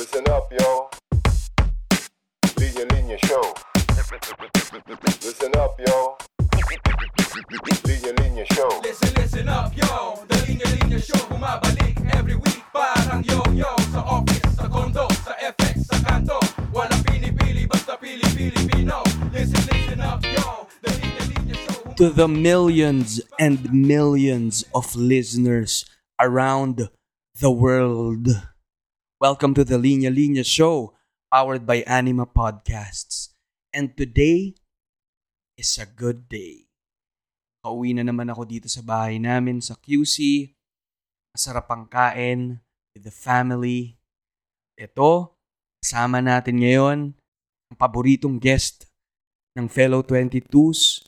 Listen up, yo. Linya Linya Show. Listen up, yo. Linya Linya Show. Listen, listen up, yo The Linya Linya Show Bumabalik every week Parang yo-yo Sa office, sa condo, sa FX, sa kanto Walang pinipili, basta pili-Pilipino Listen, listen up, yo The Linya Linya Show to the millions and millions of listeners around the world. Welcome to the Linya Linya Show, powered by Anima Podcasts. And today is a good day. Pauwi na naman ako dito sa bahay namin sa QC. Masarap ang kain with the family. Ito, kasama natin ngayon ang paboritong guest ng fellow 22s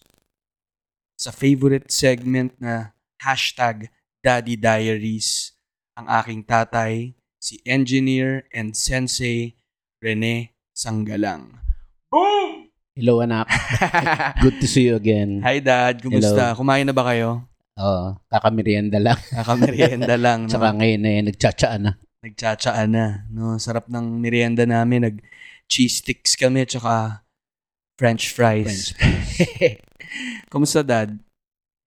sa favorite segment na hashtag Daddy Diaries. Ang aking tatay, si Engineer and Sensei Rene Sanggalang. Boom! Hello anak. Good to see you again. Hi Dad, kumusta? Hello. Kumain na ba kayo? Oo, kakamerienda lang. Kakamerienda lang. No? Tsaka ngayon eh, nagtsatsaa na. Nagtsatsaa na. No? Sarap ng merienda namin. Nag cheese sticks kami tsaka french fries. kumusta Dad?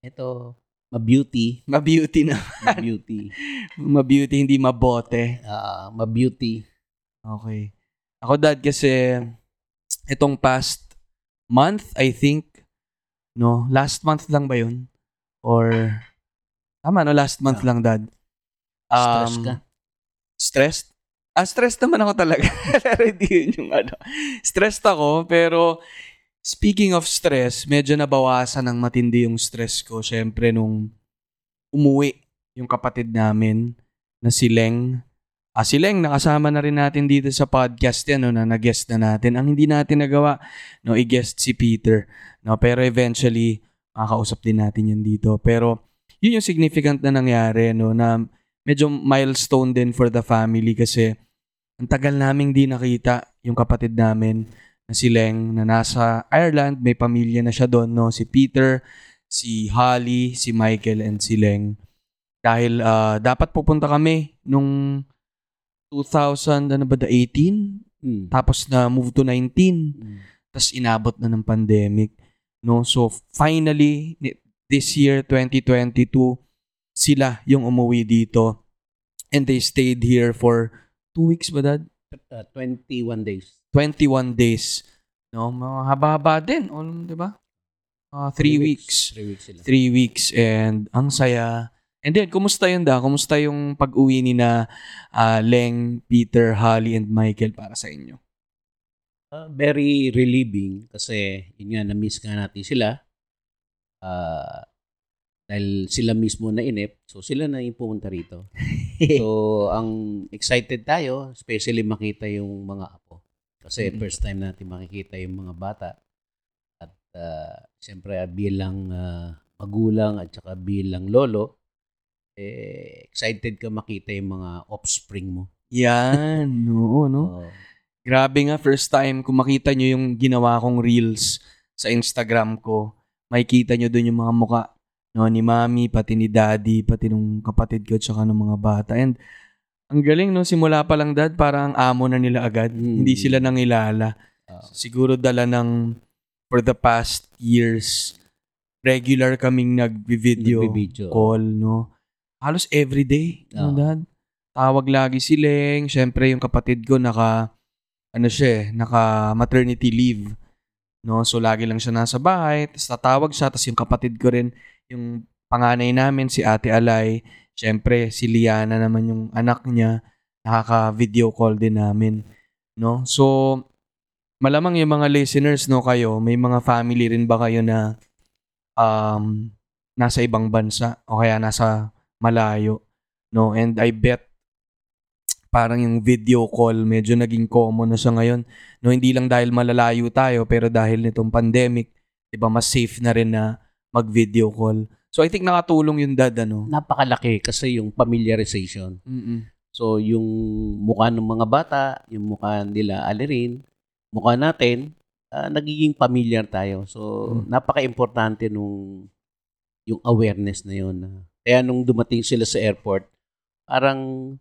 Ito, ma-beauty. Ma-beauty na. Ma-beauty. Ma-beauty, hindi mabote. Ah, ma-beauty. Okay. Ako dad kasi itong past month, I think, no, last month lang ba yun? Or, tama no, last month Ah. lang dad. Stress Um, ka? Stressed? Ah, stressed naman ako talaga. pero hindi yun yung ano. Stressed ako, pero speaking of stress, medyo nabawasan ng matindi yung stress ko. Siyempre, nung umuwi yung kapatid namin na si Leng. Ah, si Leng, nakasama na rin natin dito sa podcast yan, no, na nag-guest na natin. Ang hindi natin nagawa, no, i-guest si Peter. No, pero eventually, makakausap din natin yan dito. Pero, yun yung significant na nangyari, no, na medyo milestone din for the family kasi ang tagal naming di nakita yung kapatid namin na si Leng na nasa Ireland, may pamilya na siya doon, no? Si Peter, si Holly, si Michael, and si Leng. Dahil ah, dapat pupunta kami nung 2000, ano ba, the 18? Hmm. Tapos na move to 19. Hmm. Tapos inabot na ng pandemic. No? So, finally, this year, 2022, sila yung umuwi dito. And they stayed here for two weeks ba, Dad? Uh, 21 days. 21 days. No? Mga haba-haba din. O, di ba? Ah, three weeks. Three weeks sila. Three weeks. And ang saya. And then, kumusta yun da? Kumusta yung pag-uwi ni na ah, Leng, Peter, Holly, and Michael para sa inyo? Uh, very relieving kasi yun nga, na-miss nga natin sila. Ah, dahil sila mismo na inip, so sila na yung pumunta rito. So, ang excited tayo, especially makita yung mga. Kasi Mm. first time natin makikita yung mga bata. At uh, siyempre ah, bilang ah, magulang at saka bilang lolo, eh, excited ka makita yung mga offspring mo. Yan. Oo, no? Oh, Grabe nga, first time kung makita nyo yung ginawa kong reels sa Instagram ko, makikita nyo dun yung mga muka no, ni mami, pati ni daddy, pati nung kapatid ko, tsaka ng mga bata. And ang galing, no? Simula pa lang, dad, parang amo na nila agad. Mm. Hindi sila nangilala. ah, Siguro dala ng, for the past years, regular kaming nag-video call, no? Halos everyday, no, Oo. dad? Tawag lagi si Leng. Siyempre, yung kapatid ko naka, ano siya eh, naka maternity leave. No? So, lagi lang siya nasa bahay. Tapos tatawag siya. Tapos yung kapatid ko rin, yung panganay namin, si Ate Alay. Siyempre, si Liana naman yung anak niya. Nakaka-video call din namin. No? So, malamang yung mga listeners, no, kayo, may mga family rin ba kayo na um, nasa ibang bansa o kaya nasa malayo, no? And I bet parang yung video call medyo naging common na siya ngayon. No, hindi lang dahil malalayo tayo pero dahil nitong pandemic, 'di ba, mas safe na rin na mag-video call. So I think nakatulong yung dad ano. napakalaki kasi yung familiarization. Mm. So, yung mukha ng mga bata, yung mukha nila Alirin, mukha natin, ah, nagiging familiar tayo. So, Mm. napaka-importante nung yung awareness na yun. Kaya nung dumating sila sa airport, parang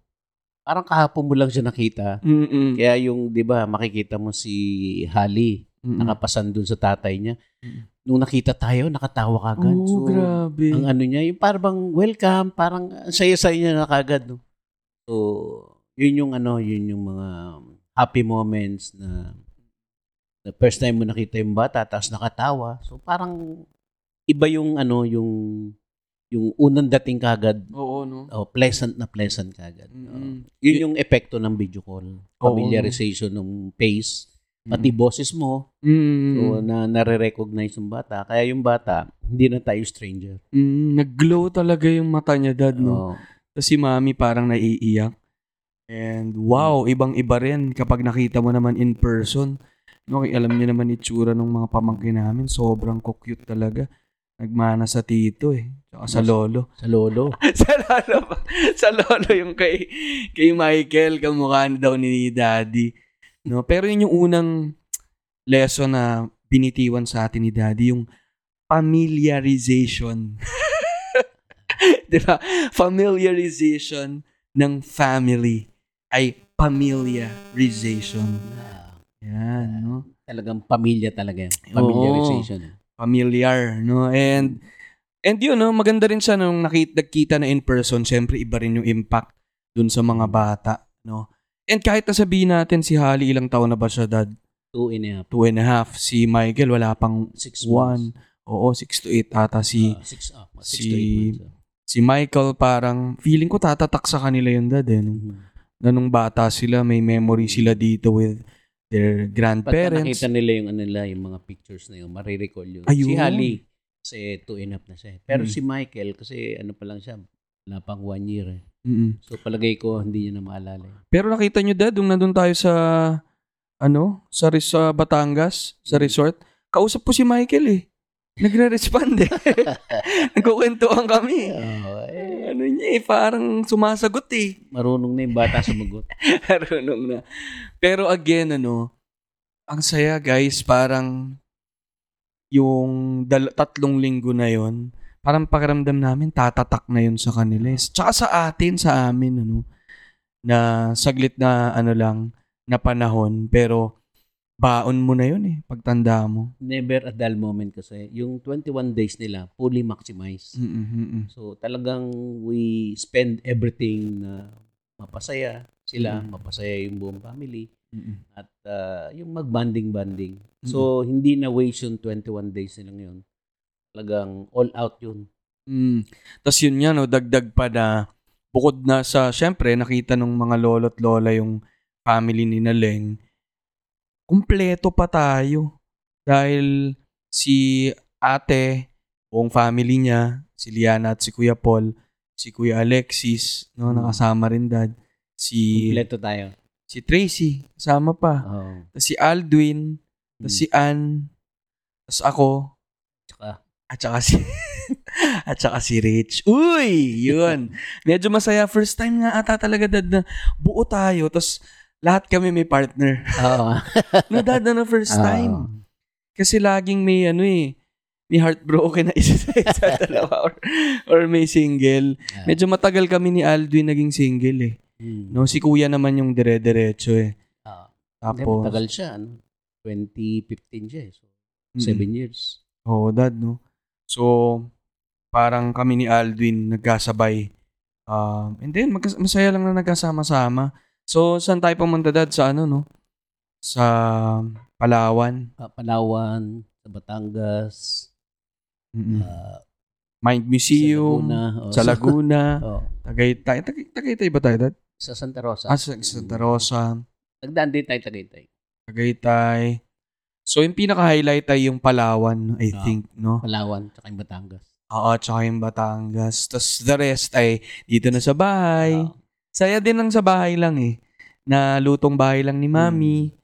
parang kahapon mo lang siya nakita. Mm-mm. Kaya yung, di ba, makikita mo si Hali, Mm-mm. nakapasan dun sa tatay niya. Mm. Nung nakita tayo, nakatawa ka agad. Oo, So, grabe. ang ano niya, yung parang welcome, parang ang saya-saya niya na kagad. No? So, yun yung ano, yun yung mga happy moments na the first time mo nakita yung bata, tapos nakatawa. So, parang iba yung ano, yung yung unang dating kagad, Oo, no? oh, pleasant na pleasant kagad. Mm-mm. Oh, yun yung epekto ng video call. Familiarization ng pace, pati boses mo, Mm. so na nare-recognize yung bata. Kaya yung bata, hindi na tayo stranger. Mm, nag-glow talaga yung mata niya, dad, no? Oh. Tapos si mami parang naiiyak. And wow, ibang-iba rin kapag nakita mo naman in person. No, alam niyo naman itsura ng mga pamangkin namin. Sobrang cute talaga. Nagmana sa tito eh. Tsaka sa lolo. sa lolo. sa lolo. Sa lolo yung kay, kay Michael. Kamukha daw ni daddy. No, pero yun yung unang lesson na binitiwan sa atin ni daddy. Yung familiarization. Di ba? Familiarization ng family ay familiarization. Yan, no? talagang pamilya talaga. yan. Familiarization. Familiar, no? And and yun, no, maganda rin siya nung nakita, nagkita na in person, syempre iba rin yung impact dun sa mga bata, no? And kahit nasabihin natin si Holly, ilang taon na ba siya, dad? Two and a half. Two and a half. Si Michael, wala pang Six one. Oo, six to eight ata si Ah, six, ah, six si- to eight months. ah. si Michael parang feeling ko tatatak sa kanila yun dad eh. Nung, Mhm. na nung bata sila, may memory sila dito with their Pagka grandparents. nakita nila yung ano nila, yung mga pictures na yun, marirecall yun. Ayun. Si Hali, kasi two and a half na siya. eh. Pero Mm. si Michael, kasi ano pa lang siya, wala pang one year eh. Mm-mm. So palagay ko, hindi niya na maalala. Pero nakita nyo dad, nung nandun tayo sa ano, sa, sa Batangas, sa resort, kausap ko si Michael eh. Nagre-respond eh. Nagkukwentuhan kami. Oh, eh, Ano niya eh, parang sumasagot eh. marunong na yung bata sumagot. Marunong na. Pero again, ano, ang saya guys, parang yung dal- tatlong linggo na yon parang pakiramdam namin tatatak na yun sa kanila. eh. Tsaka sa atin, sa amin, ano, na saglit na ano lang, na panahon, pero baon mo na yun eh, pagtanda mo. Never a dull moment kasi. Yung 21 days nila, fully maximized. Mm-mm-mm. So talagang we spend everything na mapasaya sila, Mm. mapasaya yung buong family. Mm-mm. at ah, yung mag-banding-banding. So, hindi na waste yung 21 days nilang yun. Talagang all out yun. Mm. Tapos yun nga, no, dagdag pa na bukod na sa, syempre, nakita nung mga lolo't lola yung family ni Naleng, kumpleto pa tayo. Dahil si ate, buong family niya, si Liana at si Kuya Paul, si Kuya Alexis, no, Mm. nakasama rin dad. Si, Kompleto tayo. si Tracy, kasama pa. Oh. Tapos si Aldwin, tapos Mm. si Ann, tapos ako, at saka si at saka si Rich. Uy, yun. Medyo masaya. First time nga ata talaga dad na buo tayo. Tapos lahat kami may partner. Oo. No, dad na na first Oo. time. Kasi laging may ano eh, may heartbroken na isa sa isa, dalawa, or, or may single. Medyo matagal kami ni Aldwin naging single eh. Mm. No, si kuya naman yung dire-diretso eh. Hindi, Tapos, matagal siya. Ano? 2015 siya. eh. So, Mm. seven years. Oo, dad, no? So, parang kami ni Aldwin nagkasabay. Um, and then, magkas- masaya lang na nagkasama-sama. So, saan tayo pumunta, dad? Sa ano, no? Sa Palawan. Ah, Palawan, sa Batangas, Mm-mm. ah, Mind sa Museum. Laguna. oh, Sa Laguna. oh, Tagaytay. Tag- Tagaytay ba tayo, dad? sa Santa Rosa. Ah, sa Santa Rosa. Nagdaan din tayo Tagaytay. Tagaytay. So, yung pinaka-highlight ay yung Palawan, I Ah. think, no? Palawan, tsaka yung Batangas. Oo, tsaka yung Batangas. Tapos the rest ay dito na sa bahay. Ah. Saya din lang sa bahay lang eh. Na lutong bahay lang ni mami. Hmm.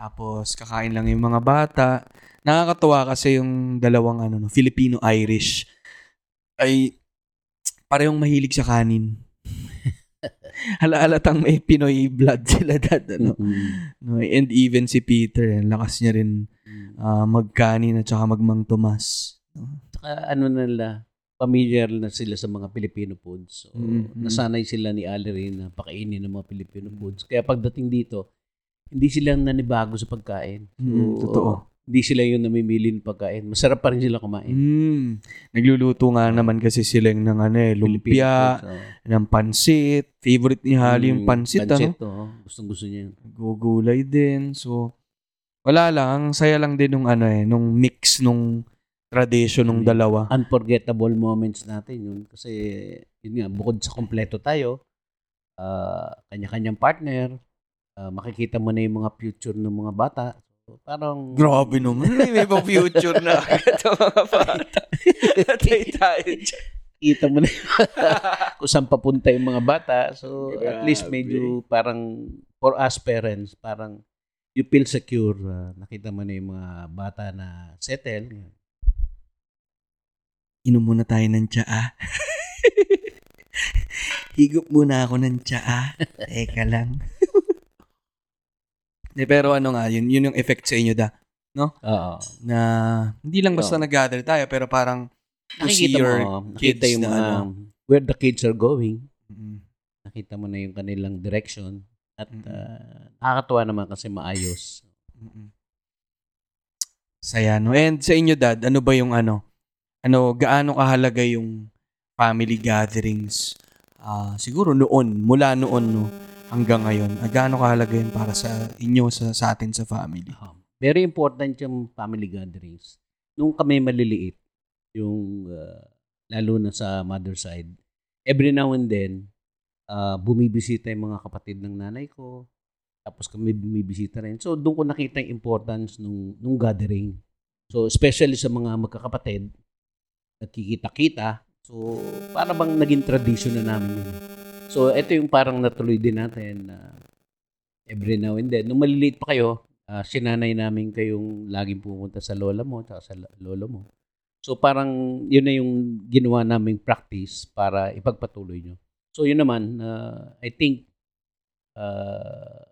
Tapos kakain lang yung mga bata. Nakakatuwa kasi yung dalawang ano, no, Filipino-Irish ay parehong mahilig sa kanin. Hala-halatang may Pinoy blood sila dad. Ano? Mm. No, and even si Peter, eh, lakas niya rin ah, magkanin at saka magmang Tomas. Tsaka ano na nila, familiar na sila sa mga Filipino foods. So, Mm, mm. nasanay sila ni Allery na pakainin ng mga Filipino foods. Kaya pagdating dito, hindi sila nanibago sa pagkain. So, Mm, totoo. Hindi sila yung namimili ng pagkain. Masarap pa rin sila kumain. Mm. Nagluluto nga naman kasi sila ng ano eh, lumpia, oh. ng pansit. Favorite ni Hali yung Mm, pansit, pansit, ano? oo. Gustong gusto niya. yun. Gugulay din. So, wala lang. Ang saya lang din nung ano eh, nung mix nung tradition nung Mm. dalawa. Unforgettable moments natin yun. Kasi, yun nga, bukod sa kompleto tayo, ah, kanya-kanyang partner, ah, makikita mo na yung mga future ng mga bata. Parang... Grabe naman. May mga future na ang mga bata. Tayo dyan. kita mo na kung saan papunta yung mga bata. So, at least Grabe. medyo parang, for us parents, parang you feel secure. ah, nakita mo na yung mga bata na settle. Inom muna tayo ng tsaa. Higop muna ako ng tsaa. Teka lang. De, pero ano nga, yun, yun yung effect sa inyo da. Oo. Na hindi lang basta Oo. nag-gather tayo, pero parang to see Nakikita your mo, nakita kids yung na mga, ano. where the kids are going. Mm, Nakita mo na yung kanilang direction. At Mm-mm. ah, nakakatuwa naman kasi maayos. mm, Saya, no? And sa inyo, dad, ano ba yung ano? Ano, gaano kahalaga yung family gatherings? Ah, siguro noon, mula noon, no? Hanggang ngayon. Gaano kahalaga yun para sa inyo, sa, sa atin, sa family? Um, very important yung family gatherings. Nung kami maliliit, yung uh, lalo na sa mother side, every now and then, uh, bumibisita yung mga kapatid ng nanay ko. Tapos kami bumibisita rin. So, doon ko nakita yung importance nung, nung gathering. So, especially sa mga magkakapatid, nagkikita-kita. So, para bang naging tradition na namin yun. So, ito yung parang natuloy din natin na every now and then. Nung maliliit pa kayo, ah, sinanay namin kayong laging pumunta sa lola mo at sa lolo mo. So parang yun na yung ginawa naming practice para ipagpatuloy nyo. So yun naman, ah, I think ah,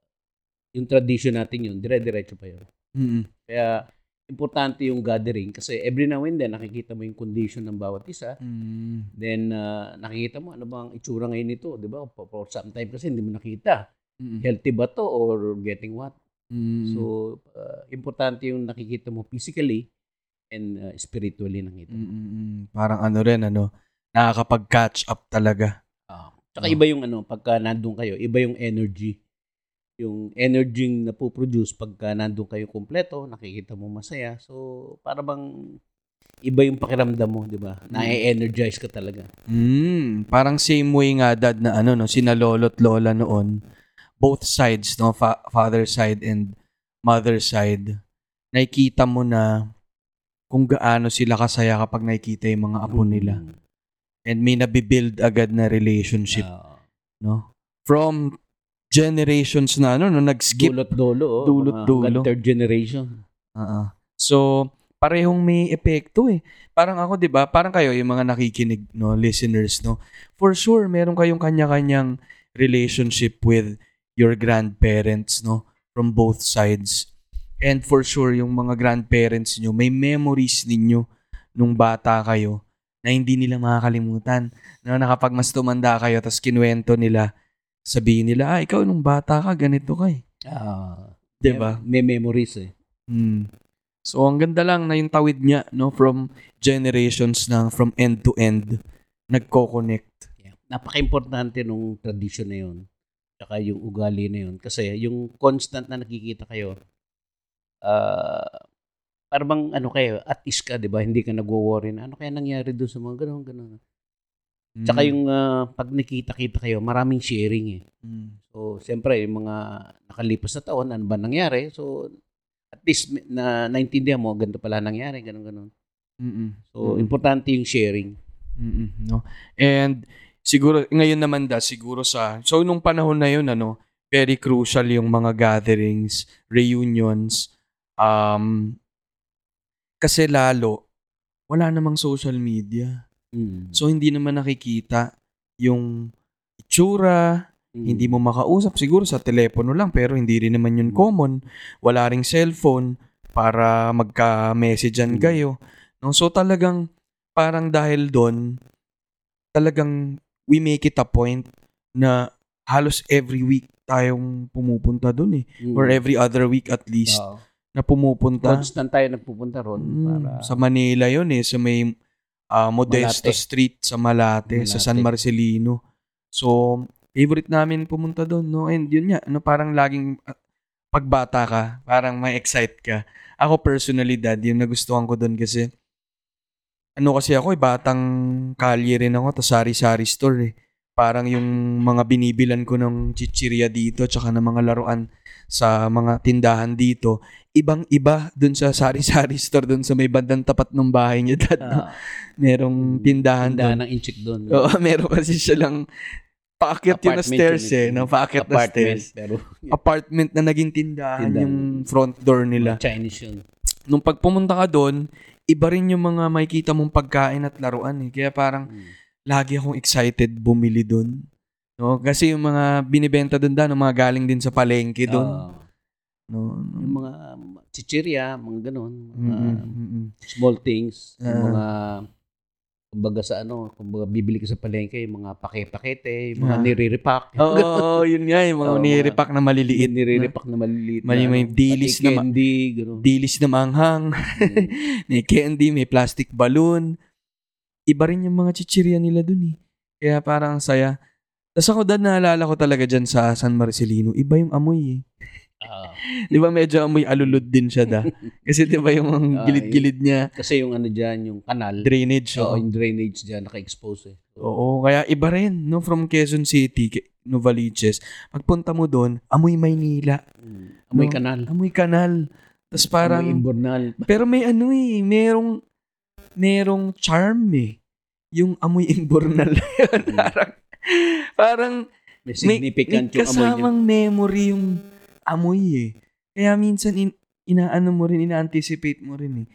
yung tradition natin yun, dire-diretso pa yun. Mm-mm. Kaya importante yung gathering kasi every now and then nakikita mo yung condition ng bawat isa. Mm. Then ah, nakikita mo ano bang itsura ngayon nito, 'di ba? For, for some time kasi hindi mo nakita. Mm. Healthy ba to or getting what? Mm. So, uh, importante yung nakikita mo physically and uh, spiritually nakita mo. Mm-mm. Parang ano rin, ano, nakakapag-catch up talaga. Ah. Tsaka Oh. iba yung ano, pagka nandun kayo, iba yung energy. Yung energy na po-produce pagka nandun kayo kompleto, nakikita mo masaya. So, para bang iba yung pakiramdam mo, di ba? Na-energize ka talaga. Mm, parang same way nga dad na ano no, sina lolo't lola noon, both sides no, fa- father side and mother side. Nakikita mo na kung gaano sila kasaya kapag nakikita yung mga apo nila. Mm. And may nabibuild agad na relationship, Ah, no? From generations na ano, no, nag-skip. Dulot-dulo. Oh, Dulot-dulo. third generation. Oo. So, parehong may epekto eh. Parang ako, 'di ba? Parang kayo yung mga nakikinig, no, listeners, no. For sure, meron kayong kanya-kanyang relationship with your grandparents, no, from both sides. And for sure, yung mga grandparents nyo, may memories ninyo nung bata kayo na hindi nila makakalimutan. No, na kapag mas tumanda kayo, tapos kinuwento nila, sabihin nila, ah, ikaw nung bata ka, ganito ka eh. Ah, 'Di ba? May, may memories eh. Mm. So, ang ganda lang na yung tawid niya, no, from generations na from end to end, nagko-connect. Yeah. Napaka-importante nung tradition na yun. Tsaka yung ugali na yun. Kasi yung constant na nakikita kayo, ah para bang ano kayo, at ease ka, di ba? Hindi ka nagwo-worry na ano kaya nangyari doon sa mga ganun, ganun. Tsaka Mm. yung ah, pag nakita-kita kayo, maraming sharing eh. Mm. So, siyempre, yung mga nakalipas na taon, ano ba nangyari? So, at least na naintindihan mo, ganito pala nangyari, ganun, ganun. Mm-mm. So, Mm. importante yung sharing. Mm-mm, no. And siguro ngayon naman da siguro sa so nung panahon na yun ano, very crucial yung mga gatherings, reunions um kasi lalo wala namang social media. Mm. So hindi naman nakikita yung itsura, Mm. hindi mo makausap siguro sa telepono lang pero hindi rin naman yun common. Wala ring cellphone para magka-messagean Mm. kayo. No? So talagang parang dahil doon, talagang we make it a point na halos every week tayong pumupunta doon eh. Mm. Or every other week at least Oo. na pumupunta. Constant tayo nagpupunta ron Mm, para Sa Manila yun eh. Sa may ah, Modesto Malate. Street sa Malate, sa Malate. San Marcelino. So, favorite namin pumunta doon, no? And yun nga, ano, parang laging ah, pagbata ka, parang may excite ka. Ako personally, dad, yung nagustuhan ko doon kasi, ano kasi ako, eh, batang kalye rin ako, to sari-sari store eh. Parang yung mga binibilan ko ng chichirya dito, tsaka ng mga laruan sa mga tindahan dito, ibang-iba dun sa sari-sari store dun sa may bandang tapat ng bahay niya, dad. no? Ah, Merong tindahan tindahan doon. ng inchik doon. Oo, meron kasi siya lang paakyat yun na stairs yun eh. No? Paakyat na stairs. pero Apartment na naging tindahan, Tindahan. yung front door nila. Chinese yun. Nung pagpumunta ka doon, iba rin yung mga makikita mong pagkain at laruan eh. Kaya parang Mm. lagi akong excited bumili doon. No? Kasi yung mga binibenta doon da, mga galing din sa palengke doon. Oo. No? yung mga chichirya, mga ganun. mga mm-mm. small things. yung Ah. mga kumbaga sa ano, kumbaga bibili ka sa palengke, yung mga pake-pakete, yung mga Ah. nire-repack. Oo, oo, yun nga, yung mga mga- nire-repack na maliliit. Nire-repack na maliliit. May- may ano, dilis na candy, gano'n. Dilis na manghang. Mm. may candy, may plastic balloon. Iba rin yung mga chichirya nila dun eh. Kaya parang ang saya. Tapos ako dad, naalala ko talaga dyan sa San Marcelino, iba yung amoy eh. Ah, Di ba medyo amoy alulod din siya da? Kasi di ba yung mga gilid-gilid niya, kasi yung ano dyan, yung kanal. drainage. Oo, Oo, yung drainage dyan, naka-expose eh. Oo, kaya iba rin, no? From Quezon City, Novaliches. Pagpunta mo doon, amoy Maynila. Mm. Amoy No? kanal. Amoy kanal. Tapos parang, Amoy imbornal. pero may ano eh, merong, merong charm eh. Yung amoy imbornal na yun. parang, parang, May may, significant may yung amoy niya. kasamang memory yung amoy eh. Kaya minsan in, inaano mo rin, ina-anticipate mo rin eh.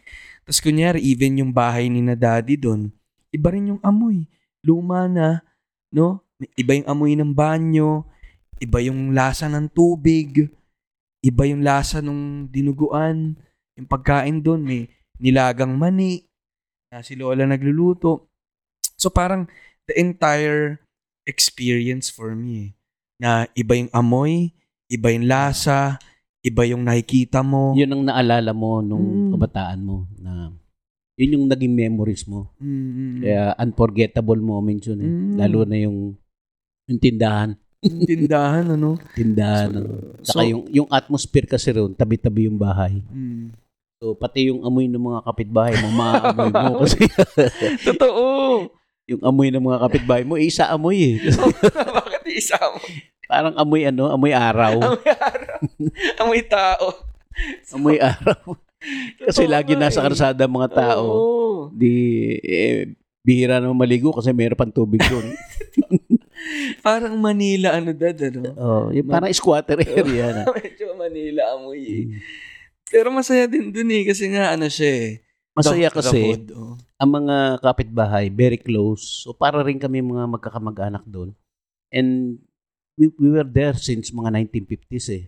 Tapos kunyari, even yung bahay ni na daddy doon, iba rin yung amoy. Luma na, no? Iba yung amoy ng banyo, iba yung lasa ng tubig, iba yung lasa ng dinuguan, yung pagkain doon, may nilagang mani, na si Lola nagluluto. So parang the entire experience for me eh, na iba yung amoy, iba yung lasa, iba yung nakikita mo. Yun ang naalala mo nung Mm. kabataan mo na yun yung naging memories mo. Mm, mm, mm. Kaya unforgettable moments yun eh. Mm. Lalo na yung yung tindahan. Tindahan, ano? Tindahan. So, ano. so- Saka yung, yung atmosphere kasi ron, tabi-tabi yung bahay. Mm. So, pati yung amoy ng mga kapitbahay mo, maaamoy mo. kasi Totoo! yung amoy ng mga kapitbahay mo, isa amoy eh. Bakit isa mo? Parang amoy ano, amoy araw. Amoy araw. Amoy tao. Amoy araw. Kasi Totoo lagi nasa eh. karsada ang mga tao. Oo. Di, eh, bihira naman maligo kasi mayroon pang tubig doon. Parang Manila, ano dad, ano? oh, yung parang squatter area na. Medyo Manila amoy eh. Pero masaya din dun eh, kasi nga ano siya eh. Masaya kasi, oh. ang mga kapitbahay, very close. So, para rin kami mga magkakamag-anak doon. And we, we were there since mga 1950s eh.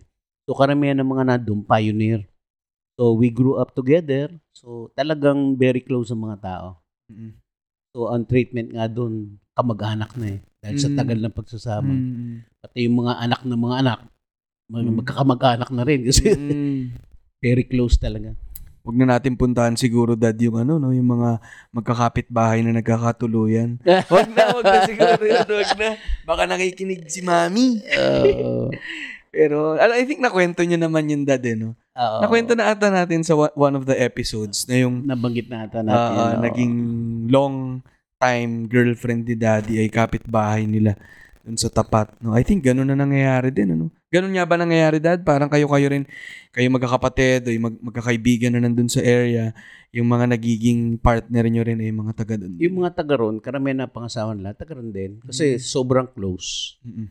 So, karamihan ng mga nandun, pioneer. So, we grew up together. So, talagang very close ang mga tao. Mm. So, ang treatment nga doon, kamag-anak na eh. Dahil sa Mm. tagal ng pagsasama. Mm. Pati yung mga anak ng mga anak, mag- Mm. magkakamag-anak na rin kasi Mm. very close talaga. Huwag na natin puntahan siguro dad yung ano no, yung mga magkakapit bahay na nagkakatuluyan. Wag na, wag na siguro yun, wag na. Baka nakikinig si mami. Oo. Pero I think nakwento niyo naman yung dad eh, no? Oo. Nakwento na ata natin sa wa- one of the episodes na yung nabanggit na ata natin. ah, oo. naging long time girlfriend ni daddy ay kapitbahay nila dun sa tapat. No? I think ganun na nangyayari din. Ano? Ganun nga ba nangyayari dad? Parang kayo-kayo rin, kayo magkakapatid o yung mag- magkakaibigan na nandun sa area, yung mga nagiging partner nyo rin ay mga taga dun. Yung mga taga ron, karamihan na pangasawa nila, taga ron din. Kasi Mm. sobrang close. Mm-mm.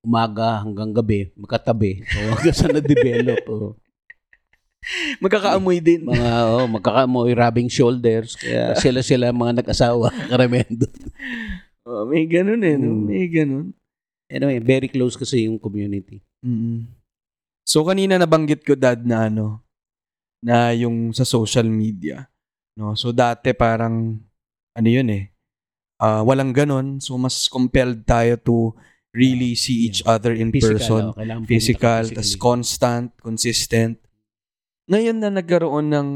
Umaga hanggang gabi, magkatabi. So hanggang sa na-develop. oh. Magkakaamoy din. Mga oh, magkakamoy rubbing shoulders. Kaya sila-sila mga nag-asawa. Karamihan doon. Oh, may ganun eh. No? Mm. May ganun. Anyway, very close kasi yung community. mm So kanina nabanggit ko dad na ano na yung sa social media. No? So dati parang ano yun eh, ah, walang ganon. So, mas compelled tayo to really see each other in person. oh, Physical, tas constant, consistent. Ngayon na nagkaroon ng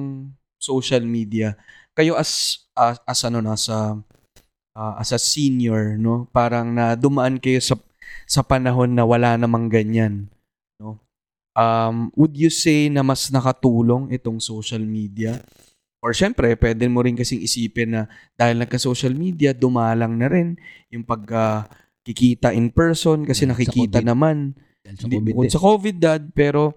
social media, kayo as as, as ano na ah, as a senior, no? Parang na dumaan kayo sa sa panahon na wala namang ganyan, no? Um, would you say na mas nakatulong itong social media? Or syempre, pwede mo rin kasing isipin na dahil nagka-social media, dumalang na rin yung pag ah, kikita in person kasi nakikita COVID. naman Dahil sa hindi, COVID bukod din. sa COVID dad, pero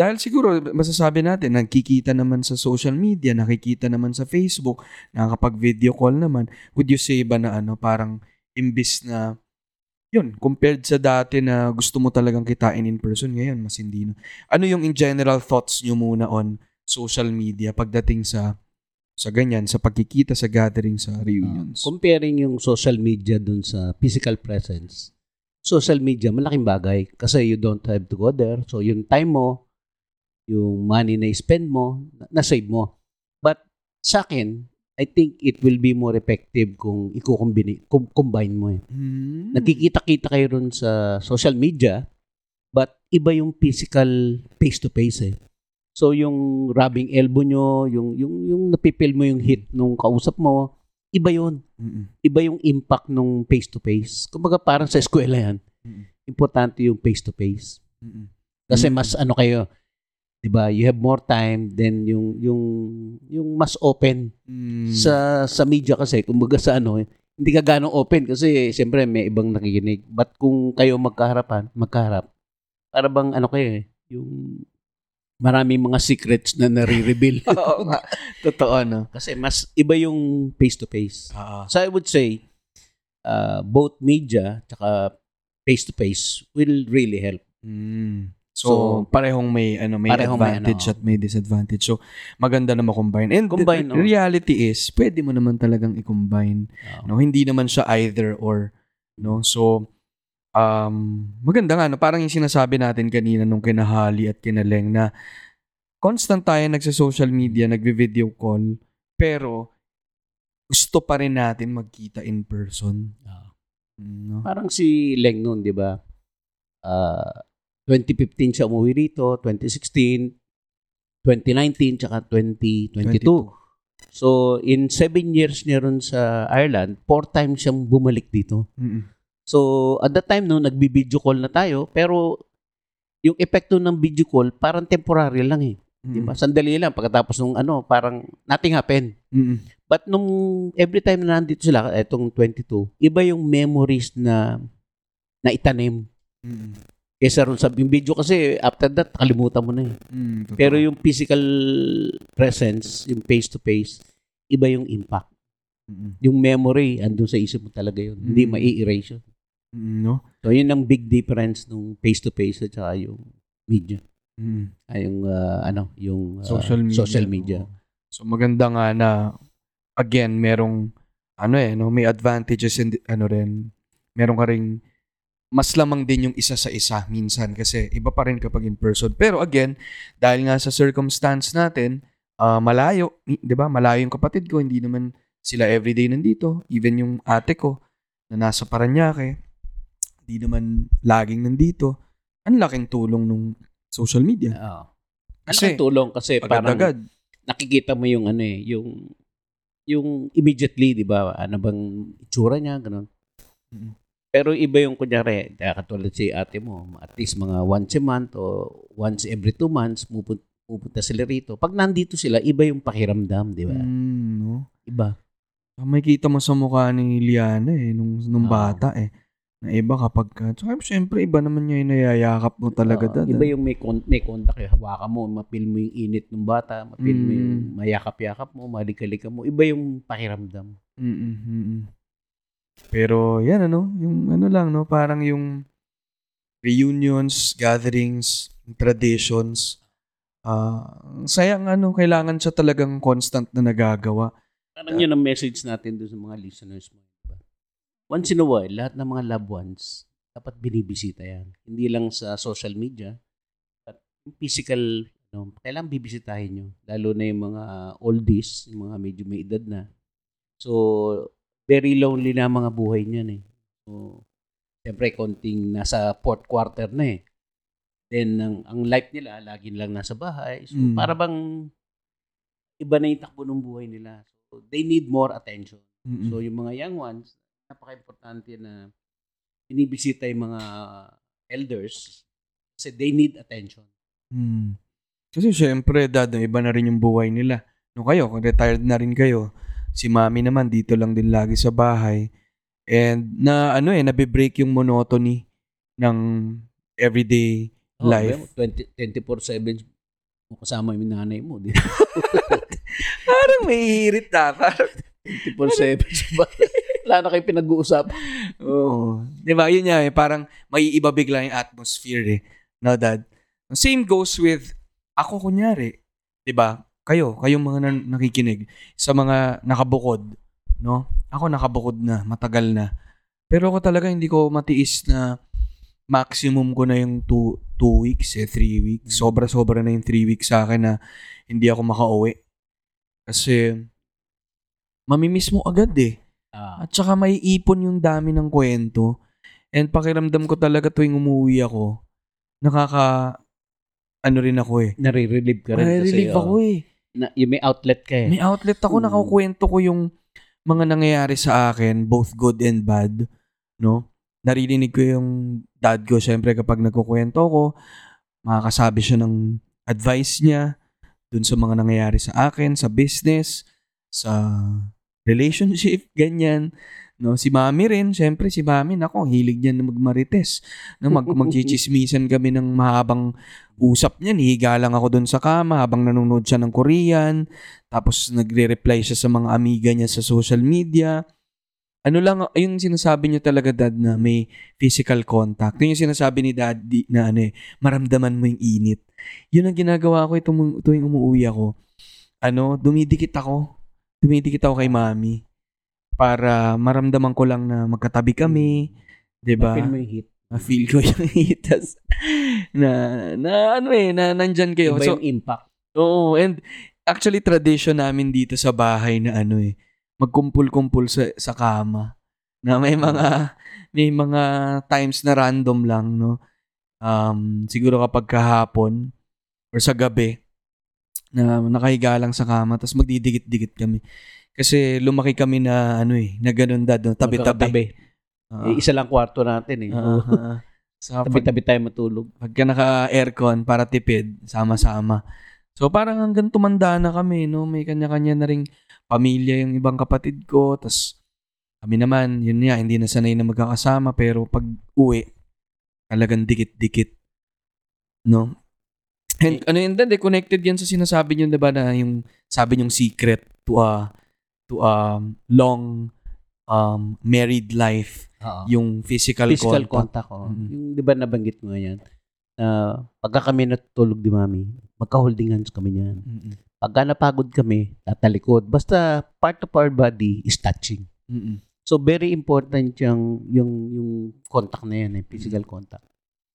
dahil siguro masasabi natin, nagkikita naman sa social media, nakikita naman sa Facebook, nakakapag-video call naman, would you say ba na ano, parang imbis na, yun, compared sa dati na gusto mo talagang kitain in person, ngayon mas hindi na. Ano yung in general thoughts nyo muna on social media pagdating sa sa ganyan, sa pagkikita, sa gathering, sa reunions? Comparing yung social media dun sa physical presence, social media, malaking bagay. Kasi you don't have to go there. So, yung time mo, yung money na spend mo, na- na-save mo. But sa akin, I think it will be more effective kung i-combine com- combine mo eh. Hmm. Nagkikita-kita kayo ron sa social media, but iba yung physical face-to-face eh. So yung rubbing elbow nyo, yung, yung, yung napipil mo yung hit nung kausap mo, iba yun. Mm-mm. Iba yung impact nung face-to-face. Kumbaga parang sa eskwela yan. Mm-mm. Importante yung face-to-face. Mm-mm. Kasi Mm. mas ano kayo, 'di ba? You have more time then yung yung yung mas open Mm. sa sa media kasi kumbaga sa ano, hindi ka ganong open kasi siyempre may ibang nakikinig. But kung kayo magkaharapan, magkaharap, para bang ano kayo eh, yung maraming mga secrets na nare-reveal. Oo nga. Totoo, no? kasi mas iba yung face-to-face. So I would say uh, both media tsaka face-to-face will really help. Mm. So, So, parehong may ano may parehong may advantage ano. at may disadvantage. So, maganda na ma-combine. And Combine, the oh. reality is, pwede mo naman talagang i-combine. Uh, No, hindi naman siya either or, no. So, um maganda nga no, parang yung sinasabi natin kanina nung kinahali at kinaleng na constant tayo nagsa-social media, nagvi-video call, pero gusto pa rin natin magkita in person. uh, Mm, No? Parang si Leng noon, di ba? Ah, 2015 siya umuwi rito, 2016, 2019, tsaka 2022. So, in seven years niya ron sa Ireland, four times siyang bumalik dito. Mm-mm. So, at that time, no, nagbi-video call na tayo, pero yung epekto ng video call, parang temporary lang eh. Di ba? Sandali lang, pagkatapos nung ano, parang nothing happened. Mm-mm. But nung every time na nandito sila, etong 22, iba yung memories na na itanim. Kesa ron sa video kasi after that kalimutan mo na eh. Mm, totoo. Pero yung physical presence, yung face to face, iba yung impact. Mm-mm. Yung memory andun sa isip mo talaga yun. Hindi Mm. mai-erase yun. No? So yun ang big difference nung face to face at saka yung media. Mm. Ay yung ah, ano, yung ah, social media. social media. So maganda nga na again merong ano eh no may advantages and ano rin meron ka ring mas lamang din yung isa sa isa minsan kasi iba pa rin kapag in person. Pero again, dahil nga sa circumstance natin, ah, malayo, 'di ba? Malayo yung kapatid ko, hindi naman sila everyday nandito. Even yung ate ko na nasa Paranaque, hindi naman laging nandito. Ang laking tulong nung social media. Oo. Kasi, Kasi tulong kasi parang Agad-agad. nakikita mo yung ano eh, yung yung immediately, 'di ba? Ano bang itsura niya, ganun. Mm. Pero iba yung kunyari, katulad si ate mo, at least mga once a month o once every two months, pupunta, pupunta sila rito. Pag nandito sila, iba yung pakiramdam, di ba? Mm, no? Iba. Ah, May kita mo sa mukha ni Liana eh, nung, nung Oo. bata eh. Na iba kapag ka. Tsaka syempre, iba naman niya yung nayayakap mo talaga. Oo, dad, iba ah. yung may, con- may contact, eh. hawakan mo, mapil mo yung init ng bata, mapil mo yung Mm. mayakap-yakap mo, malikalika mo. Iba yung pakiramdam. Mm-mm. Pero yan ano, yung ano lang no, parang yung reunions, gatherings, traditions. Ah, ang sayang ano, kailangan siya talagang constant na nagagawa. Parang yun ang message natin doon sa mga listeners mo. Once in a while, lahat ng mga loved ones, dapat binibisita yan. Hindi lang sa social media, but physical, no, kailangan bibisitahin nyo. Lalo na yung mga oldies, yung mga medyo may edad na. So, very lonely na mga buhay niyan eh. So, siyempre, konting nasa fourth quarter na eh. Then, ang, ang life nila, lagi lang nasa bahay. So, Mm. para bang iba na yung takbo ng buhay nila. So, they need more attention. Mm-mm. So, yung mga young ones, napaka-importante na binibisita yung mga elders kasi they need attention. Hmm. Kasi syempre, dad, iba na rin yung buhay nila. No kayo, kung retired na rin kayo, si mami naman dito lang din lagi sa bahay. And na ano eh, nabe-break yung monotony ng everyday Oh, life. 20, 24-7 mo kasama yung nanay mo. Di? Parang may hirit na. Parang, 24-7 sa bahay. Wala na kayo pinag-uusapan. oo. Di ba? Yun nga eh, parang may iba bigla yung atmosphere eh. No, dad? Same goes with, ako kunyari, di ba? Kayo, kayong mga nan- nakikinig, sa mga nakabukod, no? Ako nakabukod na, matagal na. Pero ako talaga hindi ko matiis na maximum ko na yung 2 two weeks, eh, 3 weeks. Sobra-sobra na yung 3 weeks sa akin na hindi ako makauwi. Kasi, mamimiss mo agad eh. Ah, At saka may ipon yung dami ng kwento. And pakiramdam ko talaga tuwing umuwi ako, nakaka, ano rin ako eh. nare-relieve ka rin. kasi, Nare-relieve oh, ako eh. Na, yung may outlet ka eh. May outlet ako, Mm. nakakwento ko yung mga nangyayari sa akin, both good and bad. No? Naririnig ko yung dad ko, syempre kapag nagkukwento ko, makakasabi siya ng advice niya dun sa mga nangyayari sa akin, sa business, sa relationship, ganyan. No, si Mami rin, syempre si Mami, nako, hilig niya na magmarites. No, mag magchichismisan kami ng mahabang usap niya, higa lang ako doon sa kama habang nanonood siya ng Korean. Tapos nagre-reply siya sa mga amiga niya sa social media. Ano lang, yung sinasabi niya talaga dad na may physical contact. Yung sinasabi ni dad di- na ano eh, maramdaman mo yung init. Yun ang ginagawa ko itong, tuwing umuwi ako. Ano, dumidikit ako. Dumidikit ako kay mami. Para maramdaman ko lang na magkatabi kami. 'di ba? Mapil mo yung heat. Ma-feel ko yung hitas na, na ano eh, na nandyan kayo. Iba So, yung impact. Oo, and actually tradition namin dito sa bahay na ano eh, magkumpul-kumpul sa, sa kama. Na may mga may mga times na random lang, no. Um, siguro kapag kahapon or sa gabi na nakahiga lang sa kama tapos magdidikit-dikit kami. Kasi lumaki kami na ano eh, na ganun dad, no? tabi-tabi. Magkakatabi. Ah, Eh, isa lang kwarto natin eh. ah, ah. So, Tabi-tabi tayo matulog. pagka naka-aircon para tipid, sama-sama. So parang hanggang tumanda na kami, no? May kanya-kanya na ring pamilya yung ibang kapatid ko. Tapos kami naman, yun nga, hindi na sanay na magkakasama. Pero pag uwi, talagang dikit-dikit. No? And ano yun, eh, connected yan sa sinasabi niyo, diba, na yung sabi niyong secret to a to a long um, married life, Oo. yung physical, Physical contact. contact. oh. Mm. Yung, di ba nabanggit mo yan? Na pagka kami natutulog di mami, magka-holding hands kami niyan. Mm-mm. Pagka napagod kami, tatalikod. Basta part of our body is touching. Mm-mm. So very important yung yung yung contact na yan, eh, physical contact.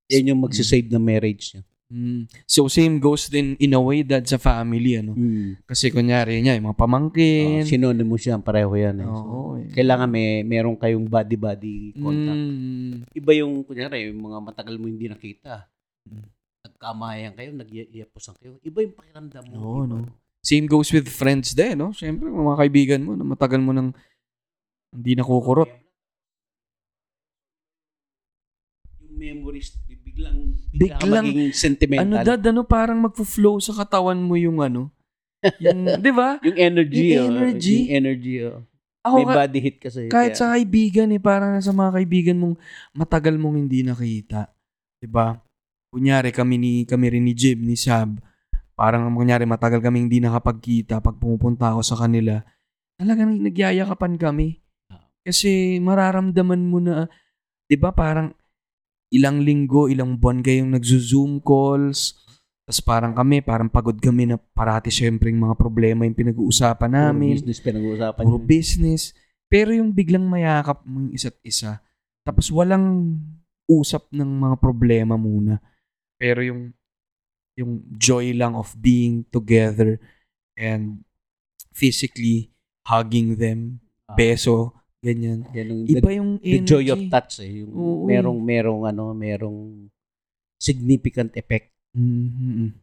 Yan yung magsisave ng marriage niya. Mm. So same goes din in a way that sa family ano. Kasi kunyari niya yung mga pamangkin. synonymous yan, pareho yan. Eh. Oo, So, eh. kailangan may meron kayong body-body contact. Mm. Iba yung, kunyari, yung mga matagal mo hindi nakita. Mm. Nagkamayan kayo, nag-iaposan kayo. Iba yung pakiramdam mo. Oo, iba. no? Same goes with friends din, no? Siyempre, mga kaibigan mo na matagal mo nang hindi nakukurot. Yung memories, biglang, bigla ka Biglang- maging sentimental. Ano dad, ano parang magfo-flow sa katawan mo yung ano? Yung, 'di ba? Yung energy. Yung oh. energy. Yung energy. oh. Ako May ka- body hit kasi. kahit Kaya- sa kaibigan eh, parang sa mga kaibigan mong matagal mong hindi nakita. 'Di ba? Kunyari kami ni kami rin ni Jib, ni Sab. Parang kunyari matagal kami hindi nakapagkita pag pumupunta ako sa kanila. Talagang nagyayakapan kami. Kasi mararamdaman mo na 'di ba parang ilang linggo, ilang buwan kayong nagzo-zoom calls. Tapos parang kami, parang pagod kami na parati syempre yung mga problema yung pinag-uusapan Puro namin business pinag-uusapan. puro yun. business. Pero yung biglang mayakap mo yung isa't isa. Tapos walang usap ng mga problema muna. Pero yung yung joy lang of being together and physically hugging them. Ah. beso, ganyan. Yan ang Iba yung the, the energy. joy of touch eh. Yung Oo, merong merong ano, merong significant effect. Mhm.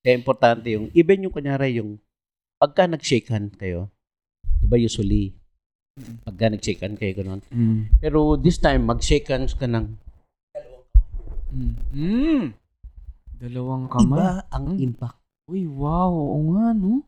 Kaya importante yung even yung kunyari yung pagka nag-shake hand kayo, 'di ba usually pagka nag-shake hand kayo ganun. Mm. Pero this time mag-shake hands ka ng Mm. Mm. Dalawang kamay. iba ang Hmm. impact. Uy, wow. Oo nga, no?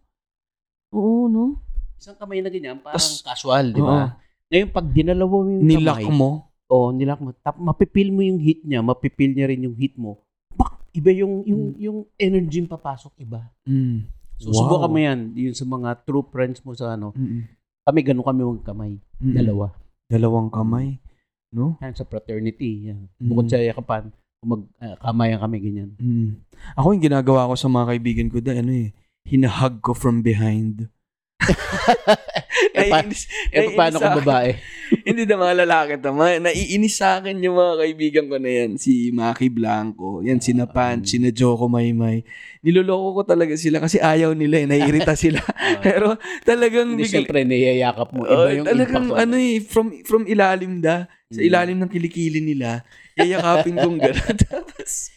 Oo, no? Isang kamay na ganyan, parang Tas- casual, di Oo. Ngayon, pag dinalawa mo yung Nilak kamay, mo. oh, nilak mo, tap, mapipil mo yung heat niya, mapipil niya rin yung heat mo. Bak, iba yung, yung, yung energy yung papasok, iba. Mm. So, Wow. subukan mo yan, yun sa mga true friends mo sa ano, Mm-mm. kami ganun kami magkamay, Mm-mm. dalawa. Dalawang kamay. No? Yan sa fraternity, yan. Mm. Bukod sa yakapan, mag, ah, kamayan kami, ganyan. Mm. Ako yung ginagawa ko sa mga kaibigan ko da, ano eh, hinahug ko from behind. Eh, pa- Naiinis- Eh, paano kung babae? Hindi na mga lalaki to. Ma- naiinis sa akin yung mga kaibigan ko na yan. Si Maki Blanco. Yan, si Napan, Um, si na Joko Maymay. Niloloko ko talaga sila kasi ayaw nila eh. Naiirita sila. Pero talagang Hindi, bigla- siyempre, niyayakap mo. Iba Oh, yung talagang impact. ano eh, from, from ilalim da. Sa Mm. ilalim ng kilikili nila. Yayakapin kong gano'n. Tapos,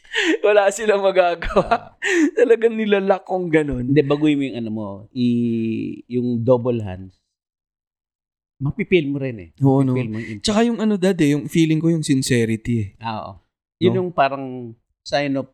wala silang magagawa. talagang nilalak kong gano'n. Hindi, baguhin mo yung ano mo, i, yung double hands. Mapipil mo rin eh. Oo, no. Mapipil mo yung. Tsaka yung ano dad eh, yung feeling ko yung sincerity eh. Ah, oo. Yun No? yung parang sign of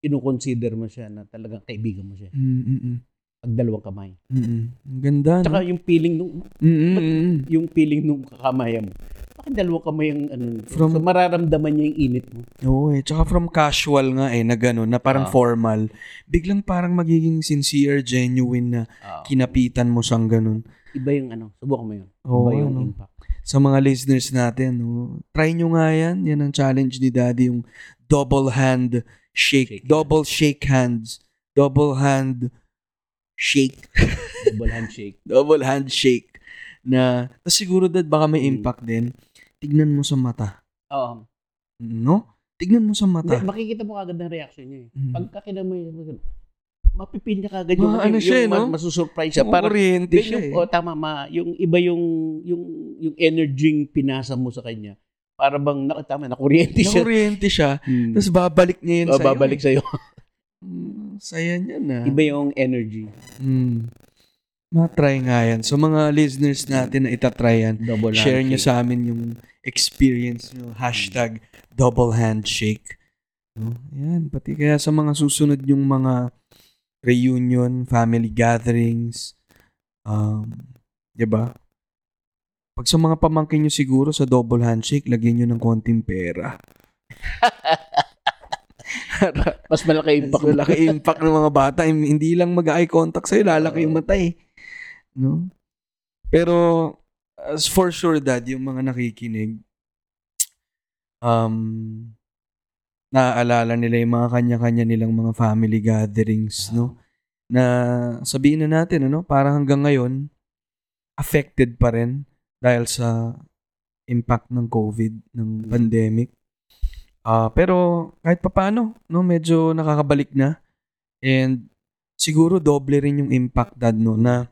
ino-consider mo siya na talagang kaibigan mo siya. Mm-mm. Pag dalawang kamay. Mm-mm. Ang ganda, no? Tsaka yung feeling nung Mm-mm. yung feeling nung kakamayan mo. Bakit dalawang kamay ang ano nito? From- so mararamdaman niya yung init mo. Oo eh. Tsaka from casual nga eh, na gano'n, na parang Ah. formal. Biglang parang magiging sincere, genuine na Ah, kinapitan mo siyang gano'n. Iba yung ano, subukan mo yun. Oo, iba yung ano. impact. Sa mga listeners natin, no? try nyo nga yan. Yan ang challenge ni Daddy, yung double hand shake. Shake double shake hands. Double hand shake. Double handshake. double hand shake. Na, tas siguro dad baka may Mm. impact din. Tignan mo sa mata. Oo. No? Tignan mo sa Hindi, mata. makikita mo kagad ng reaction niya eh. Mm. Pagka kinamo yun, mapipil niya kagad yung, Ma- ano yung, siya eh, yung no? ma- masusurprise siya. Oriente Then siya yung, eh. oh, tama, ma, yung iba yung, yung, yung energy yung pinasa mo sa kanya. Para bang, na, tama, nakuryente siya. Nakoriente siya. Hmm. Tapos babalik niya yun Oh, sa'yo. babalik eh. sa'yo. Mm, saya niya na. Iba yung energy. Mm. Ma-try nga yan. So mga listeners natin na itatry yan, Double share handshake. sa amin yung experience nyo. Hashtag double handshake. No? Yan. Pati kaya sa mga susunod yung mga reunion, family gatherings, um, di ba? Pag sa mga pamangkin nyo siguro sa double handshake, lagyan nyo ng konting pera. Mas malaki impact. Mas malaki impact ng mga bata. Hindi lang mag-eye contact sa'yo, lalaki yung mata eh. No? Pero, as for sure, Dad, yung mga nakikinig, um, naaalala nila yung mga kanya-kanya nilang mga family gatherings, no? Na sabihin na natin, ano, parang hanggang ngayon, affected pa rin dahil sa impact ng COVID, ng pandemic. Ah, pero kahit papaano, no, medyo nakakabalik na. And siguro doble rin yung impact dad no na